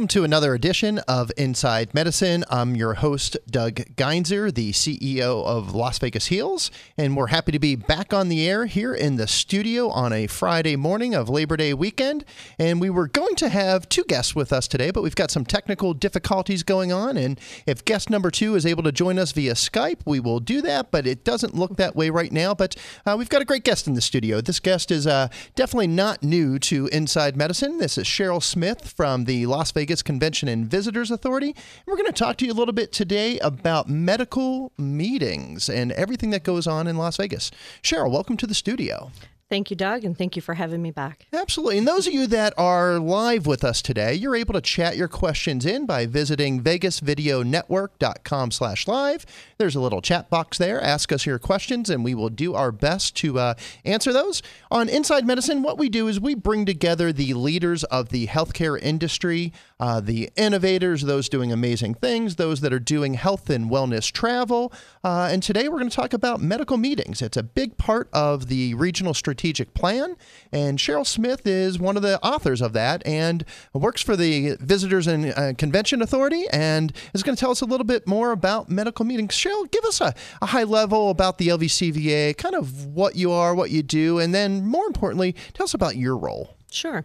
Welcome to another edition of Inside Medicine. I'm your host, Doug Geinzer, the CEO of Las Vegas Heals, and we're happy to be back on the air here in the studio on a Friday morning of Labor Day weekend. And we were going to have two guests with us today, but we've got some technical difficulties going on. And if guest number two is able to join us via Skype, we will do that, but it doesn't look that way right now. But uh, we've got a great guest in the studio. This guest is uh, definitely not new to Inside Medicine. This is Cheryl Smith from the Las Vegas Convention and Visitors Authority. And we're going to talk to you a little bit today about medical meetings and everything that goes on in Las Vegas. Cheryl, welcome to the studio. Thank you, Doug, and thank you for having me back. Absolutely. And those of you that are live with us today, you're able to chat your questions in by visiting vegasvideonetwork.com slash live. There's a little chat box there. Ask us your questions, and we will do our best to uh, answer those. On Inside Medicine, what we do is we bring together the leaders of the healthcare industry, uh, the innovators, those doing amazing things, those that are doing health and wellness travel. Uh, and today we're going to talk about medical meetings. It's a big part of the regional strategic plan. And Cheryl Smith is one of the authors of that and works for the Visitors and uh, Convention Authority and is going to tell us a little bit more about medical meetings. Cheryl, give us a, a high level about the LVCVA, kind of what you are, what you do, and then more importantly, tell us about your role. Sure.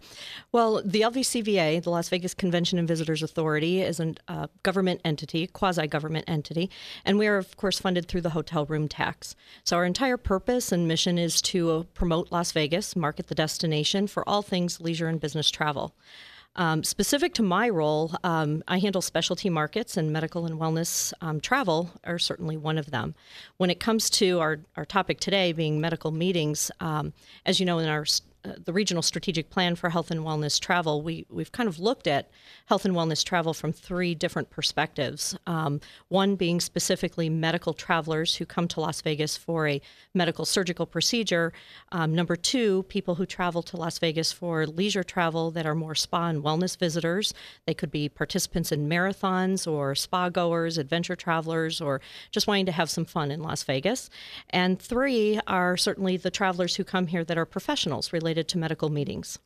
Well, the LVCVA, the Las Vegas Convention and Visitors Authority, is a uh, government entity, quasi government entity, and we are, of course, funded through the hotel room tax. So, our entire purpose and mission is to uh, promote Las Vegas, market the destination for all things leisure and business travel. Um, specific to my role, um, I handle specialty markets, and medical and wellness um, travel are certainly one of them. When it comes to our, our topic today being medical meetings, um, as you know, in our the regional strategic plan for health and wellness travel, we we've kind of looked at health and wellness travel from three different perspectives. Um, one being specifically medical travelers who come to Las Vegas for a medical surgical procedure. Um, number two, people who travel to Las Vegas for leisure travel that are more spa and wellness visitors. They could be participants in marathons or spa goers, adventure travelers, or just wanting to have some fun in Las Vegas. And three are certainly the travelers who come here that are professionals related related to medical meetings.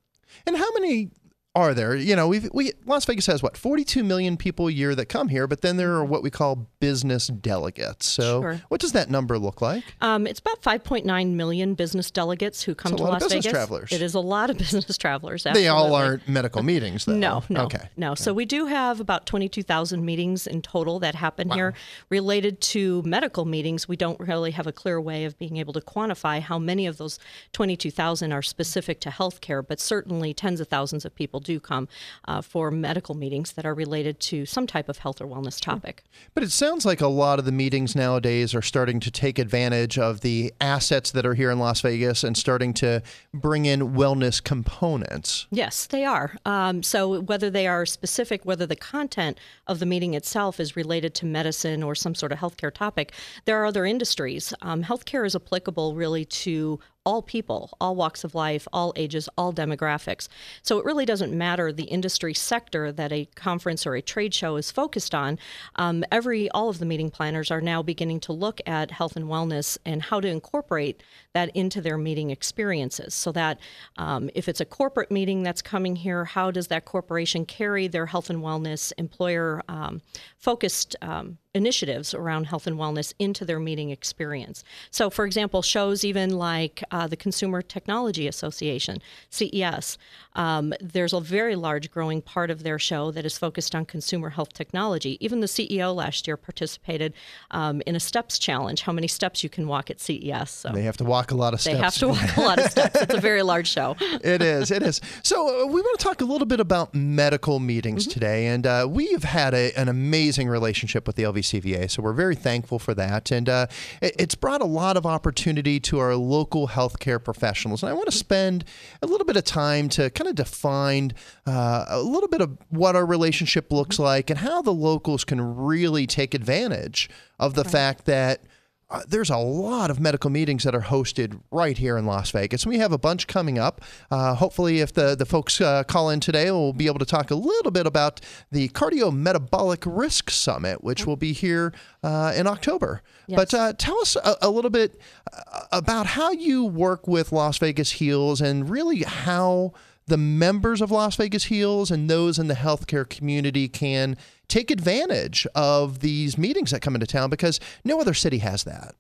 And how many are there? You know, we we Las Vegas has what 42 million people a year that come here, but then there are what we call business delegates. So, Sure. what does that number look like? Um, it's about 5.9 million business delegates who come to lot of Las business Vegas. travelers. It is a lot of business travelers. They all aren't medical meetings, though. No, no, Okay. no. So we do have about 22,000 meetings in total that happen here related to medical meetings. We don't really have a clear way of being able to quantify how many of those 22,000 are specific to healthcare, but certainly tens of thousands of people do come uh, for medical meetings that are related to some type of health or wellness topic. But it sounds like a lot of the meetings nowadays are starting to take advantage of the assets that are here in Las Vegas and starting to bring in wellness components. Yes, they are. Um, so whether they are specific, whether the content of the meeting itself is related to medicine or some sort of healthcare topic, there are other industries. Um, healthcare is applicable really to all people, all walks of life, all ages, all demographics. So it really doesn't matter the industry sector that a conference or a trade show is focused on. Um, every all of the meeting planners are now beginning to look at health and wellness and how to incorporate that into their meeting experiences. So that um, if it's a corporate meeting that's coming here, how does that corporation carry their health and wellness employer um, focused um, initiatives around health and wellness into their meeting experience. So, for example, shows even like uh, the Consumer Technology Association, CES, um, there's a very large growing part of their show that is focused on consumer health technology. Even the CEO last year participated um, in a steps challenge, how many steps you can walk at CES. So They have to walk a lot of steps. they have to walk a lot of steps. It's a very large show. it is. It is. So uh, we want to talk a little bit about medical meetings Mm-hmm. today, and uh, we've had a, an amazing relationship with the LVCVA, so we're very thankful for that. And uh, it- it's brought a lot of opportunity to our local healthcare professionals. And I want to spend a little bit of time to kind of define uh, a little bit of what our relationship looks like and how the locals can really take advantage of the fact that uh, there's a lot of medical meetings that are hosted right here in Las Vegas. We have a bunch coming up. Uh, hopefully, if the, the folks uh, call in today, we'll be able to talk a little bit about the Cardiometabolic Risk Summit, which will be here uh, in October. But uh, tell us a, a little bit uh, about how you work with Las Vegas Heals and really how the members of Las Vegas Heals and those in the healthcare community can take advantage of these meetings that come into town because no other city has that.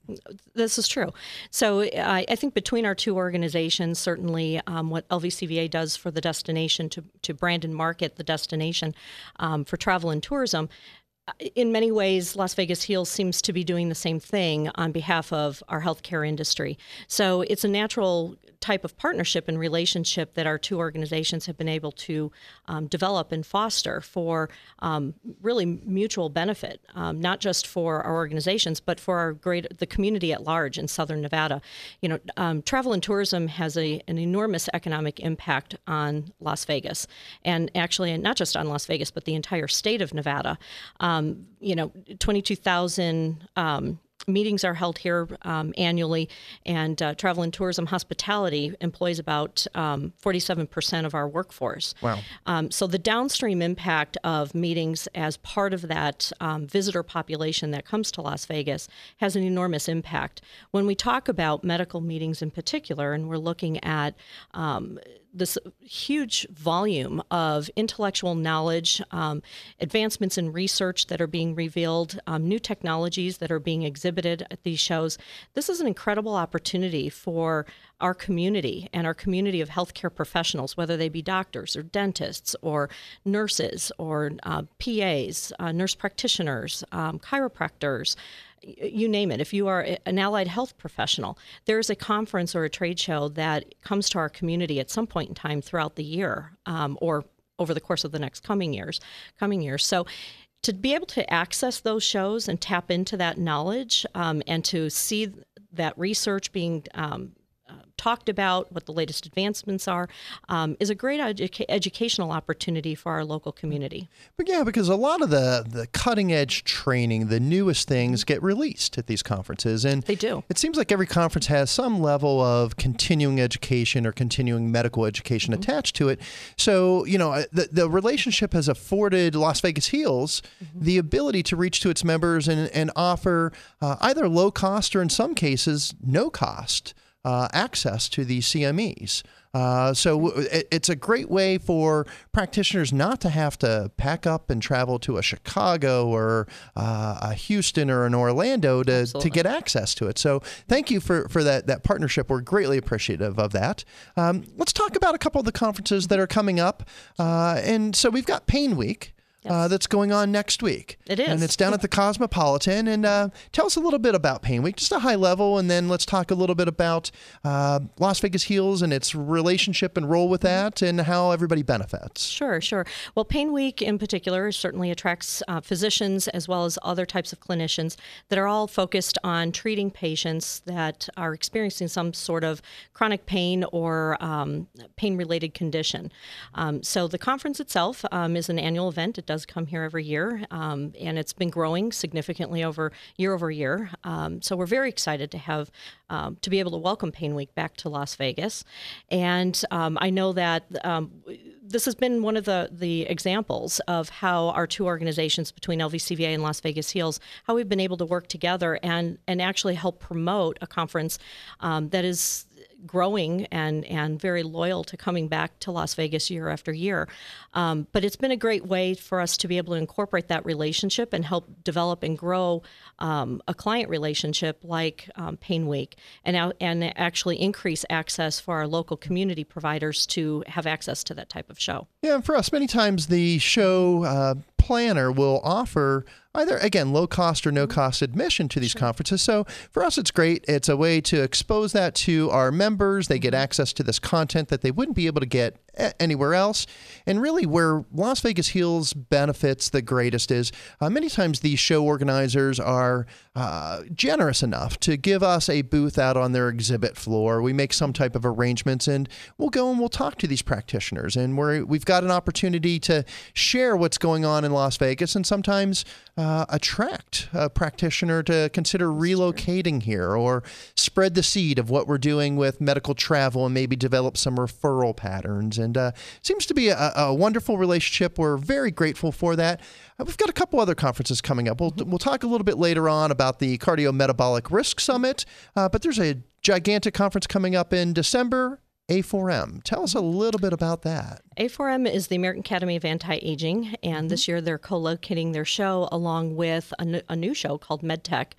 This is true. So I, I think between our two organizations, certainly um, what LVCVA does for the destination to, to brand and market the destination um, for travel and tourism, in many ways, Las Vegas Heals seems to be doing the same thing on behalf of our healthcare industry. So it's a natural type of partnership and relationship that our two organizations have been able to um, develop and foster for um, really mutual benefit, um, not just for our organizations, but for our great the community at large in Southern Nevada. You know, um, travel and tourism has a, an enormous economic impact on Las Vegas, and actually not just on Las Vegas, but the entire state of Nevada. Um, you know, 22,000 um, meetings are held here um, annually, and uh, travel and tourism hospitality employs about um, 47% of our workforce. Wow. Um, so the downstream impact of meetings as part of that um, visitor population that comes to Las Vegas has an enormous impact. When we talk about medical meetings in particular, and we're looking at um, this huge volume of intellectual knowledge, um, advancements in research that are being revealed, um, new technologies that are being exhibited at these shows. This is an incredible opportunity for our community and our community of healthcare professionals, whether they be doctors or dentists or nurses or uh, PAs, uh, nurse practitioners, um, chiropractors you name it. If you are an allied health professional, there's a conference or a trade show that comes to our community at some point in time throughout the year, um, or over the course of the next coming years. Coming years, so to be able to access those shows and tap into that knowledge um, and to see that research being um, talked about, what the latest advancements are, um, is a great edu- educational opportunity for our local community. But yeah, because a lot of the, the cutting edge training, the newest things get released at these conferences. And they do. It seems like every conference has some level of continuing education or continuing medical education mm-hmm. attached to it. So, you know, uh, the, the relationship has afforded Las Vegas Heals mm-hmm. the ability to reach to its members and, and offer uh, either low cost or in some cases no cost uh, access to these CMEs. Uh, so it, it's a great way for practitioners not to have to pack up and travel to a Chicago or uh, a Houston or an Orlando to, to get access to it. So thank you for, for that, that partnership. We're greatly appreciative of that. Um, let's talk about a couple of the conferences that are coming up. Uh, and so we've got Pain Week. Uh, yes. Uh, that's going on next week. It is. And it's down at the Cosmopolitan. And uh, tell us a little bit about Pain Week, just a high level, and then let's talk a little bit about uh, Las Vegas Heals and its relationship and role with that and how everybody benefits. Sure, sure. Well, Pain Week in particular certainly attracts uh, physicians as well as other types of clinicians that are all focused on treating patients that are experiencing some sort of chronic pain or um, pain related condition. Um, so the conference itself um, is an annual event. It does come here every year, um, and it's been growing significantly over year over year. Um, so we're very excited to have um, to be able to welcome Pain Week back to Las Vegas, and um, I know that um, this has been one of the the examples of how our two organizations between LVCVA and Las Vegas Heals, how we've been able to work together and and actually help promote a conference that is growing and and very loyal to coming back to Las Vegas year after year. Um, but it's been a great way for us to be able to incorporate that relationship and help develop and grow um, a client relationship like um, Pain Week, and and actually increase access for our local community providers to have access to that type of show. Yeah, and for us, many times the show uh, planner will offer either again low cost or no mm-hmm. cost admission to these sure. conferences. So for us, it's great. It's a way to expose that to our members. They get mm-hmm. access to this content that they wouldn't be able to get anywhere else. And really, where Las Vegas Heals benefits the greatest is uh, many times these show organizers are uh, generous enough to give us a booth out on their exhibit floor. We make some type of arrangements, and we'll go and we'll talk to these practitioners. And we we've got an opportunity to share what's going on in Las Vegas, and sometimes uh, attract a practitioner to consider relocating here or spread the seed of what we're doing with medical travel and maybe develop some referral patterns. And uh, seems to be a, a, wonderful relationship. We're very grateful for that. Uh, we've got a couple other conferences coming up. We'll, we'll talk a little bit later on about the Cardiometabolic Risk Summit, uh, but there's a gigantic conference coming up in December A4M. Tell us a little bit about that. A4M is the American Academy of Anti Aging, and this year they're co locating their show along with a, n- a new show called MedTech.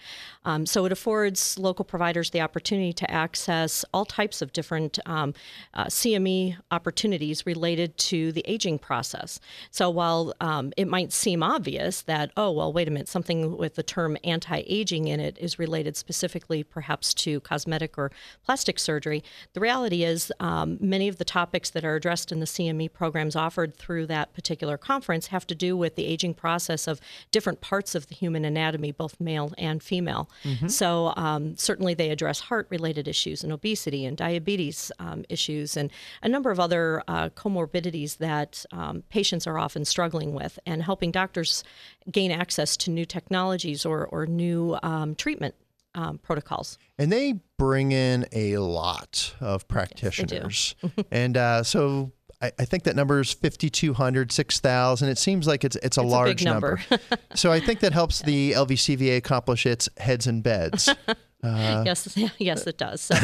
Um, so it affords local providers the opportunity to access all types of different um, uh, CME opportunities related to the aging process. So while um, it might seem obvious that, oh, well, wait a minute, something with the term anti aging in it is related specifically perhaps to cosmetic or plastic surgery, the reality is um, many of the topics that are addressed in the CME programs offered through that particular conference have to do with the aging process of different parts of the human anatomy, both male and female. So, um, certainly, they address heart related issues and obesity and diabetes um, issues and a number of other uh, comorbidities that um, patients are often struggling with, and helping doctors gain access to new technologies or, or new um, treatment um, protocols. And they bring in a lot of practitioners. and uh, so I, I think that number is 5,200, 6,000. It seems like it's, it's a It's a big large number. so I think that helps the LVCVA accomplish its heads and beds. Uh, yes, yes, it does. So,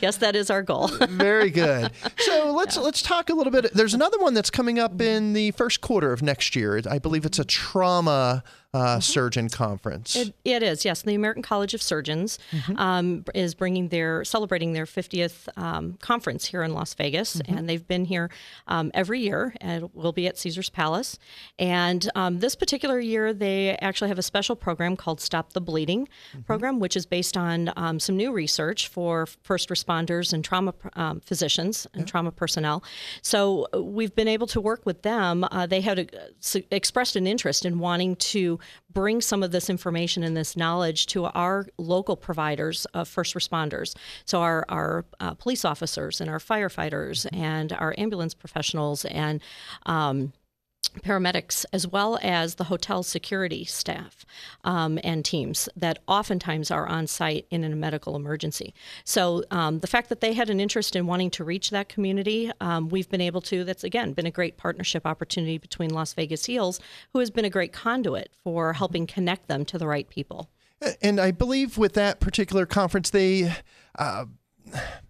yes, that is our goal. Very good. So let's let's talk a little bit. There's another one that's coming up in the first quarter of next year. I believe it's a trauma uh, surgeon conference. It, it is, yes. The American College of Surgeons um, is bringing their celebrating their 50th um, conference here in Las Vegas, and they've been here um, every year, and will be at Caesar's Palace. And um, this particular year, they actually have a special program called Stop the Bleeding program, which is based on um, some new research for first responders and trauma um, physicians and trauma personnel. So uh, we've been able to work with them. Uh, they had uh, expressed an interest in wanting to bring some of this information and this knowledge to our local providers of first responders. So our our uh, police officers and our firefighters and our ambulance professionals and um, paramedics, as well as the hotel security staff um, and teams that oftentimes are on site in a medical emergency. So um, the fact that they had an interest in wanting to reach that community, um, we've been able to. That's again been a great partnership opportunity between Las Vegas Heals, who has been a great conduit for helping connect them to the right people. And I believe with that particular conference, they, uh,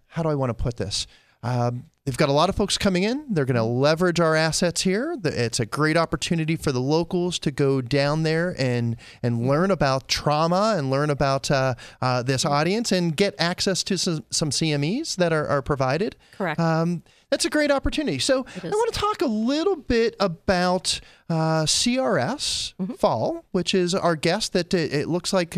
how do I want to put this? Um, they've got a lot of folks coming in. They're going to leverage our assets here. It's a great opportunity for the locals to go down there and and learn about trauma and learn about uh, uh, this audience and get access to some, some CMEs that are, are provided. Correct. Um, that's a great opportunity. So I want to talk a little bit about uh, CRS Fall, which is our guest that it, it looks like.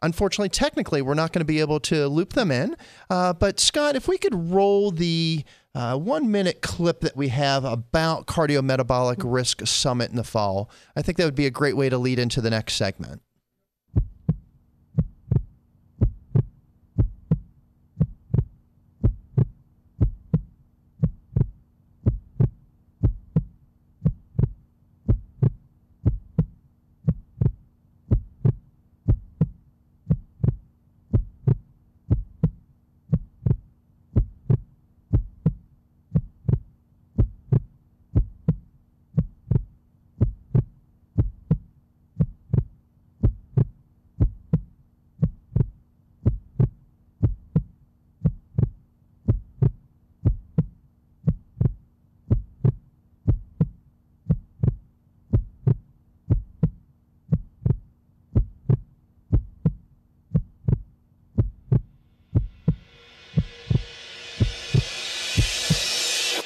Unfortunately, technically, we're not going to be able to loop them in. Uh, but Scott, if we could roll the uh, one minute clip that we have about cardiometabolic risk summit in the fall, I think that would be a great way to lead into the next segment.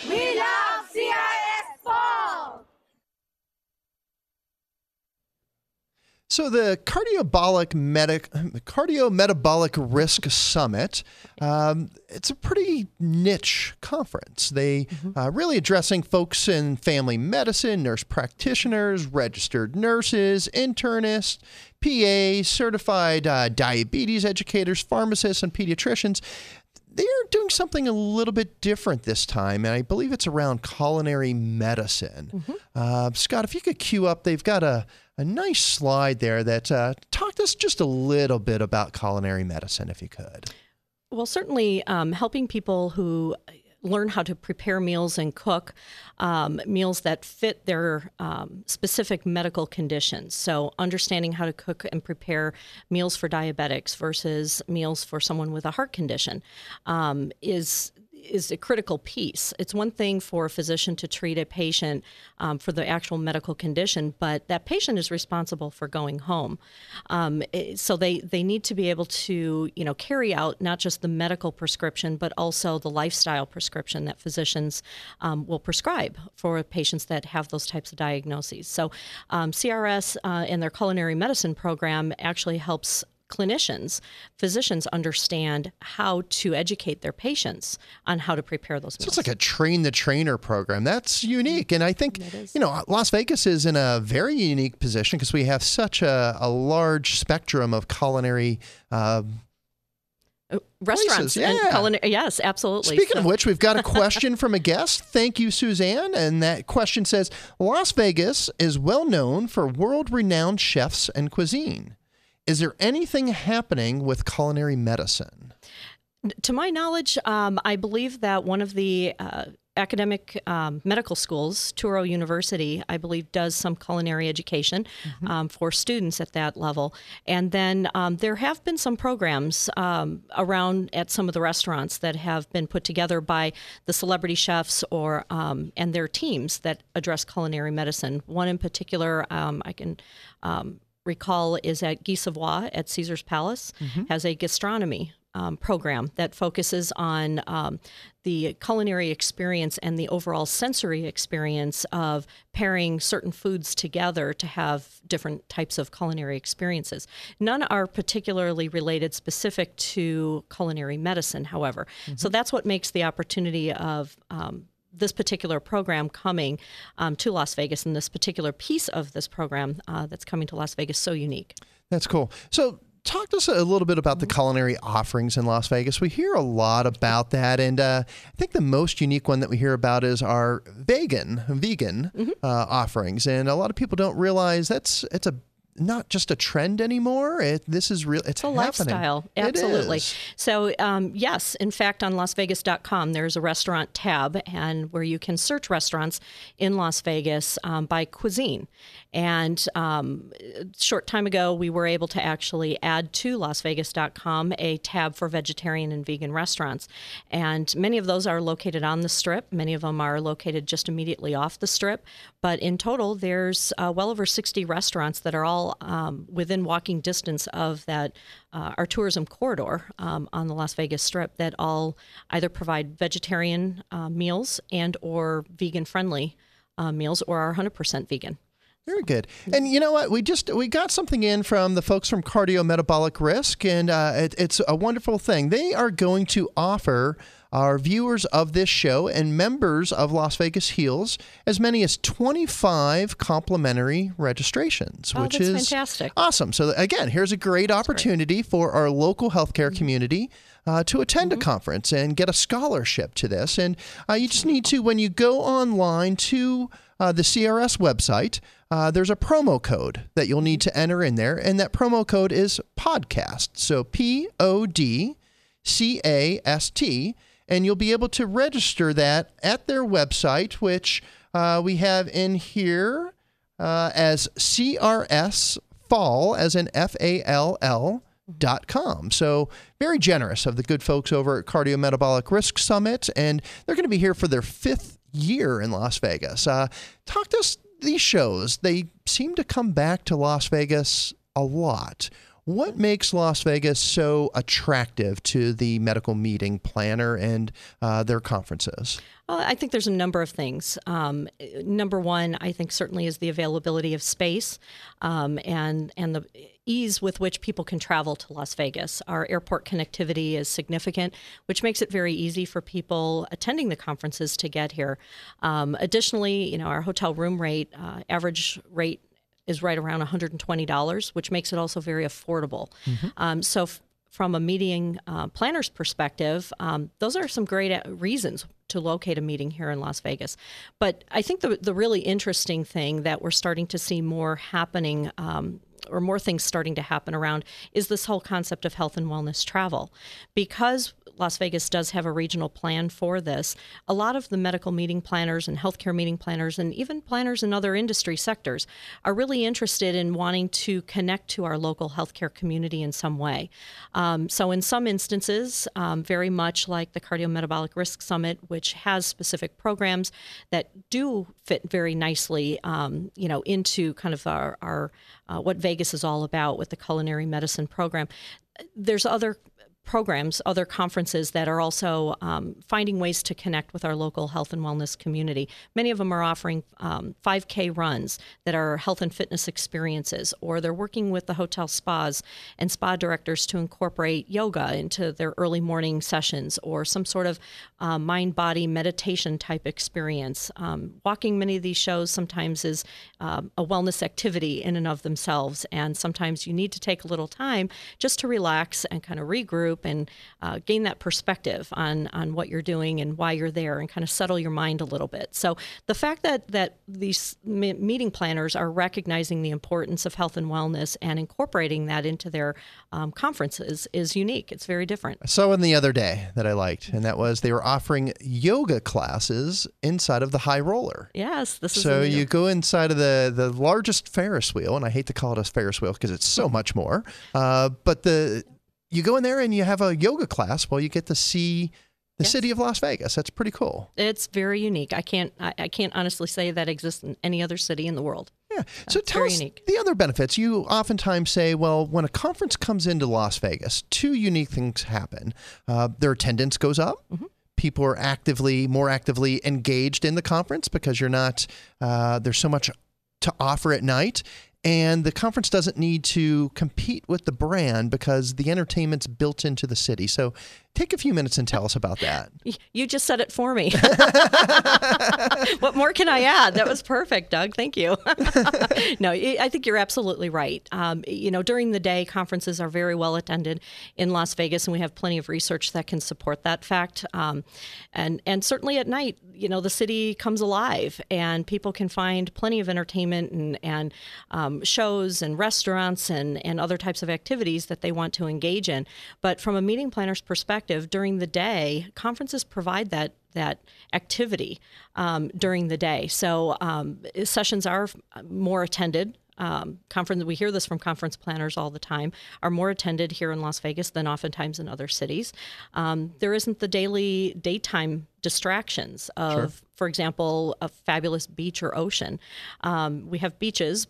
We love CRS Fall! So the cardiobolic medic, cardiometabolic risk summit, um, it's a pretty niche conference. They uh, really addressing folks in family medicine, nurse practitioners, registered nurses, internists, PAs, certified uh, diabetes educators, pharmacists, and pediatricians. They're doing something a little bit different this time, and I believe it's around culinary medicine. Uh, Scott, if you could cue up, they've got a, a nice slide there that uh, talk to us just a little bit about culinary medicine, if you could. Well, certainly um, helping people who learn how to prepare meals and cook um, meals that fit their um, specific medical conditions. So, understanding how to cook and prepare meals for diabetics versus meals for someone with a heart condition um, is is a critical piece. It's one thing for a physician to treat a patient um, for the actual medical condition, but that patient is responsible for going home. Um, it, so they they need to be able to you know carry out not just the medical prescription, but also the lifestyle prescription that physicians um, will prescribe for patients that have those types of diagnoses. So um, CRS uh, and their culinary medicine program actually helps clinicians, physicians understand how to educate their patients on how to prepare those meals. So it's like a train the trainer program. That's unique. And I think, you know, Las Vegas is in a very unique position because we have such a, a large spectrum of culinary. Uh, Restaurants, Places, yeah. culinary, yes, absolutely. Speaking So- of which, we've got a question from a guest. Thank you, Suzanne. And that question says Las Vegas is well known for world renowned chefs and cuisine. Is there anything happening with culinary medicine? to my knowledge, um, I believe that one of the uh, academic um, medical schools, Touro University, I believe, does some culinary education um, for students at that level. And then um, there have been some programs um, around at some of the restaurants that have been put together by the celebrity chefs or um, and their teams that address culinary medicine. One in particular, um, I can. Recall is at Guy Savoy at Caesar's Palace has a gastronomy um, program that focuses on um, the culinary experience and the overall sensory experience of pairing certain foods together to have different types of culinary experiences. None are particularly related specific to culinary medicine, however. So that's what makes the opportunity of um, this particular program coming um, to Las Vegas and this particular piece of this program uh, that's coming to Las Vegas so unique. That's cool. So, talk to us a little bit about the culinary offerings in Las Vegas. We hear a lot about that, and uh, I think the most unique one that we hear about is our vegan vegan uh, offerings. And a lot of people don't realize that's it's a not just a trend anymore. It, this is real. It's a happening. lifestyle. Absolutely. So, um, yes, in fact, on LasVegas.com, there's a restaurant tab, and where you can search restaurants in Las Vegas um, by cuisine. And um, short time ago, we were able to actually add to LasVegas.com a tab for vegetarian and vegan restaurants. And many of those are located on the strip. Many of them are located just immediately off the strip. But in total, there's uh, well over 60 restaurants that are all um, within walking distance of that uh, our tourism corridor um, on the Las Vegas Strip that all either provide vegetarian uh, meals and or vegan friendly uh, meals or are 100% vegan. Very good. And you know what? We just we got something in from the folks from Cardio Metabolic Risk, and uh, it, it's a wonderful thing. They are going to offer our viewers of this show and members of Las Vegas Heals as many as 25 complimentary registrations, Oh, which that's is fantastic. awesome. So again, here's a great opportunity for our local healthcare community. Uh, to attend a conference and get a scholarship to this. And uh, you just need to, when you go online to uh, the CRS website, uh, there's a promo code that you'll need to enter in there. And that promo code is podcast. So P O D C A S T. And you'll be able to register that at their website, which uh, we have in here uh, as CRS Fall, as in F A L L dot com. So very generous of the good folks over at Cardiometabolic Risk Summit, and they're going to be here for their fifth year in Las Vegas. Uh, talk to us. These shows they seem to come back to Las Vegas a lot. What makes Las Vegas so attractive to the medical meeting planner and uh, their conferences? Well, I think there's a number of things. Um, number one, I think certainly is the availability of space um, and and the ease with which people can travel to Las Vegas. Our airport connectivity is significant, which makes it very easy for people attending the conferences to get here. Um, additionally, you know, our hotel room rate, uh, average rate is right around $120, which makes it also very affordable. Um, so, f- from a meeting uh, planner's perspective, um, those are some great uh, reasons to locate a meeting here in Las Vegas. But I think the, the really interesting thing that we're starting to see more happening. Um, or more things starting to happen around is this whole concept of health and wellness travel. Because Las Vegas does have a regional plan for this, a lot of the medical meeting planners and healthcare meeting planners, and even planners in other industry sectors, are really interested in wanting to connect to our local healthcare community in some way. Um, so, in some instances, um, very much like the Cardiometabolic Risk Summit, which has specific programs that do fit very nicely, um, you know, into kind of our, our uh, what Vegas is all about with the culinary medicine program. There's other programs, other conferences that are also um, finding ways to connect with our local health and wellness community. Many of them are offering um, 5K runs that are health and fitness experiences, or they're working with the hotel spas and spa directors to incorporate yoga into their early morning sessions, or some sort of uh, mind body meditation type experience. Um, walking many of these shows sometimes is um, a wellness activity in and of themselves, and sometimes you need to take a little time just to relax and kind of regroup group and uh, gain that perspective on on what you're doing and why you're there and kind of settle your mind a little bit. So the fact that that these meeting planners are recognizing the importance of health and wellness and incorporating that into their um, conferences is unique. It's very different. I saw one the other day that I liked, and that was they were offering yoga classes inside of the high roller. Yes, this is so you go inside of the the largest Ferris wheel, and I hate to call it a Ferris wheel because it's so much more. Uh, but the you go in there and you have a yoga class while you get to see the yes. city of Las Vegas. That's pretty cool. It's very unique. I can't I, I, can't honestly say that exists in any other city in the world. Yeah. So it's tell us unique. the other benefits. You oftentimes say, well, when a conference comes into Las Vegas, two unique things happen. Uh, their attendance goes up. Mm-hmm people are actively more actively engaged in the conference because you're not uh, there's so much to offer at night and the conference doesn't need to compete with the brand because the entertainment's built into the city. So Take a few minutes and tell us about that. You just said it for me. what more can I add? That was perfect, Doug. Thank you. no, I think you're absolutely right. Um, you know, during the day, conferences are very well attended in Las Vegas, and we have plenty of research that can support that fact. Um, and and certainly at night, you know, the city comes alive, and people can find plenty of entertainment and and um, shows and restaurants and and other types of activities that they want to engage in. But from a meeting planner's perspective perspective, during the day, conferences provide that that activity um, during the day. So um, sessions are more attended. Um, conference we hear this from conference planners all the time are more attended here in Las Vegas than oftentimes in other cities. Um, there isn't the daily daytime distractions of, sure. for example, a fabulous beach or ocean. Um, we have beaches,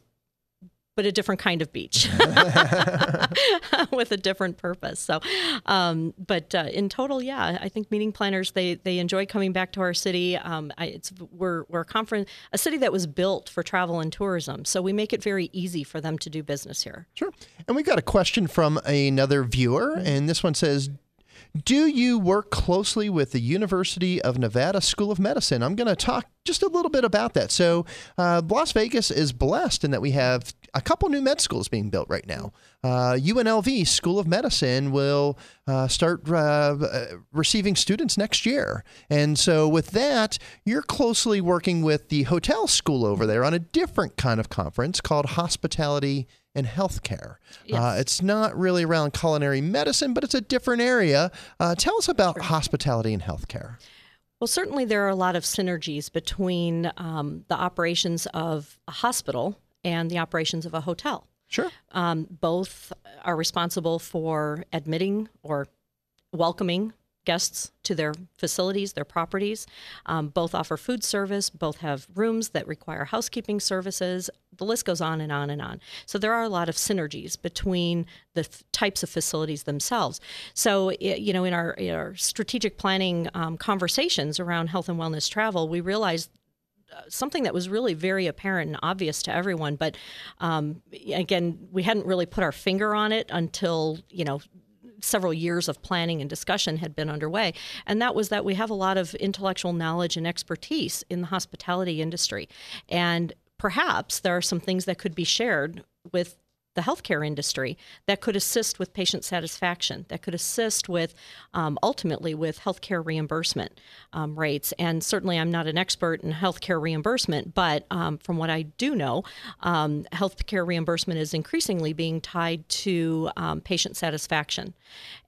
but a different kind of beach with a different purpose. So, um, but uh, in total, yeah, I think meeting planners they they enjoy coming back to our city. Um, I, it's we're we're a conference a city that was built for travel and tourism, so we make it very easy for them to do business here. Sure. And we got a question from another viewer, and this one says, do you work closely with the University of Nevada School of Medicine? I'm going to talk just a little bit about that. So, uh, Las Vegas is blessed in that we have a couple new med schools being built right now. Uh, UNLV School of Medicine will uh, start uh, receiving students next year. And so, with that, you're closely working with the hotel school over there on a different kind of conference called Hospitality and healthcare. Yes. Uh, it's not really around culinary medicine, but it's a different area. Uh, tell us about sure. hospitality and healthcare. Well, certainly there are a lot of synergies between um, the operations of a hospital and the operations of a hotel. Sure. Um, both are responsible for admitting or welcoming guests to their facilities, their properties. Um, both offer food service, both have rooms that require housekeeping services. The list goes on and on and on. So there are a lot of synergies between the th- types of facilities themselves. So, you know, in our, in our strategic planning um, conversations around health and wellness travel, we realized uh, something that was really very apparent and obvious to everyone. But um, again, we hadn't really put our finger on it until you know several years of planning and discussion had been underway. And that was that we have a lot of intellectual knowledge and expertise in the hospitality industry. And perhaps there are some things that could be shared with the healthcare industry that could assist with patient satisfaction, that could assist with um, ultimately with healthcare reimbursement um, rates. And certainly, I'm not an expert in healthcare reimbursement, but um, from what I do know, um, healthcare reimbursement is increasingly being tied to um, patient satisfaction.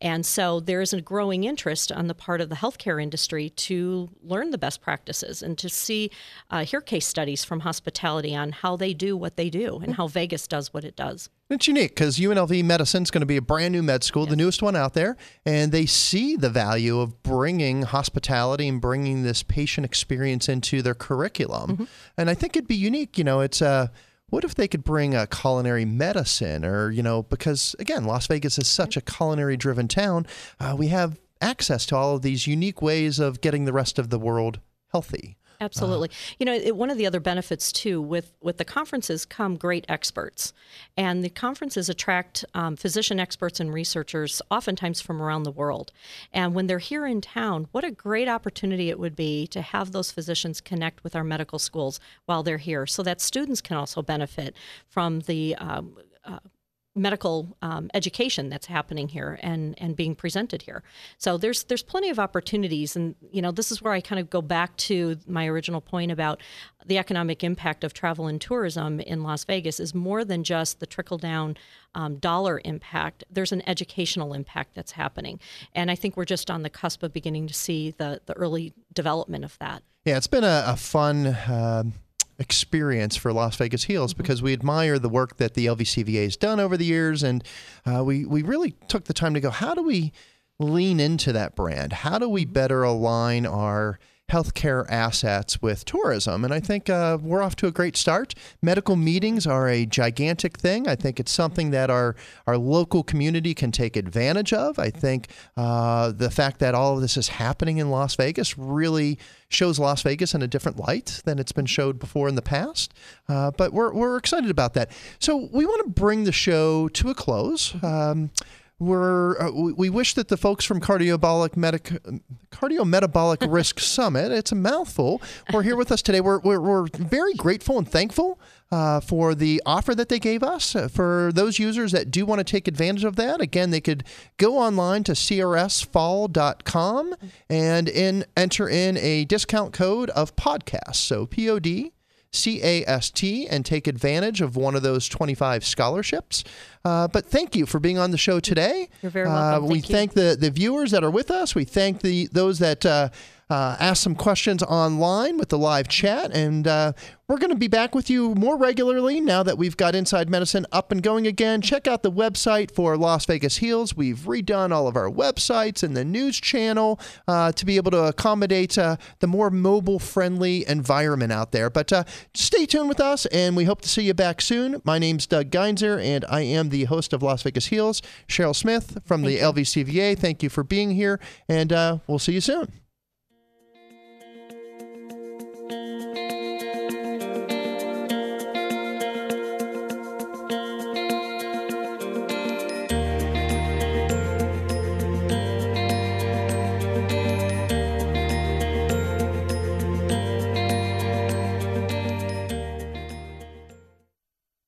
And so there is a growing interest on the part of the healthcare industry to learn the best practices and to see, uh, hear case studies from hospitality on how they do what they do and how Vegas does what it does. It's unique because UNLV Medicine is going to be a brand new med school, yes. the newest one out there, and they see the value of bringing hospitality and bringing this patient experience into their curriculum. Mm-hmm. And I think it'd be unique. You know, it's a uh, what if they could bring a culinary medicine or you know because again las vegas is such a culinary driven town uh, we have access to all of these unique ways of getting the rest of the world healthy Absolutely. Uh, you know, it, one of the other benefits too with with the conferences come great experts, and the conferences attract um, physician experts and researchers, oftentimes from around the world. And when they're here in town, what a great opportunity it would be to have those physicians connect with our medical schools while they're here, so that students can also benefit from the um, uh, medical um, education that's happening here and and being presented here. So there's there's plenty of opportunities, and you know this is where I kind of go back to my original point about the economic impact of travel and tourism in Las Vegas is more than just the trickle down um, dollar impact. There's an educational impact that's happening, and I think we're just on the cusp of beginning to see the the early development of that. Yeah, it's been a, a fun. Uh experience for Las Vegas Heals mm-hmm. because we admire the work that the LVCVA has done over the years, and uh, we we really took the time to go. How do we lean into that brand? How do we mm-hmm. better align our healthcare assets with tourism. And I think uh, we're off to a great start. Medical meetings are a gigantic thing. I think it's something that our, our local community can take advantage of. I think uh, the fact that all of this is happening in Las Vegas really shows Las Vegas in a different light than it's been showed before in the past. Uh, but we're, we're excited about that. So we want to bring the show to a close. Um, we're uh, we wish that the folks from Cardiometabolic Medic Cardiometabolic Risk Summit, it's a mouthful, were here with us today. We're, we're, we're very grateful and thankful uh, for the offer that they gave us. Uh, for those users that do want to take advantage of that, again, they could go online to crsfall.com and in, enter in a discount code of podcast. So P O D CAST and take advantage of one of those 25 scholarships. Uh, but thank you for being on the show today. You're very welcome. Uh, we thank, thank the, the viewers that are with us. We thank the those that uh, ask some questions online with the live chat. And uh, we're going to be back with you more regularly now that we've got Inside Medicine up and going again. Check out the website for Las Vegas Heals. We've redone all of our websites and the news channel uh, to be able to accommodate uh, the more mobile friendly environment out there. But uh, stay tuned with us, and we hope to see you back soon. My name's Doug Geinzer, and I am the host of Las Vegas Heals. Cheryl Smith from Thank the you. LVCVA, thank you for being here, and uh, we'll see you soon.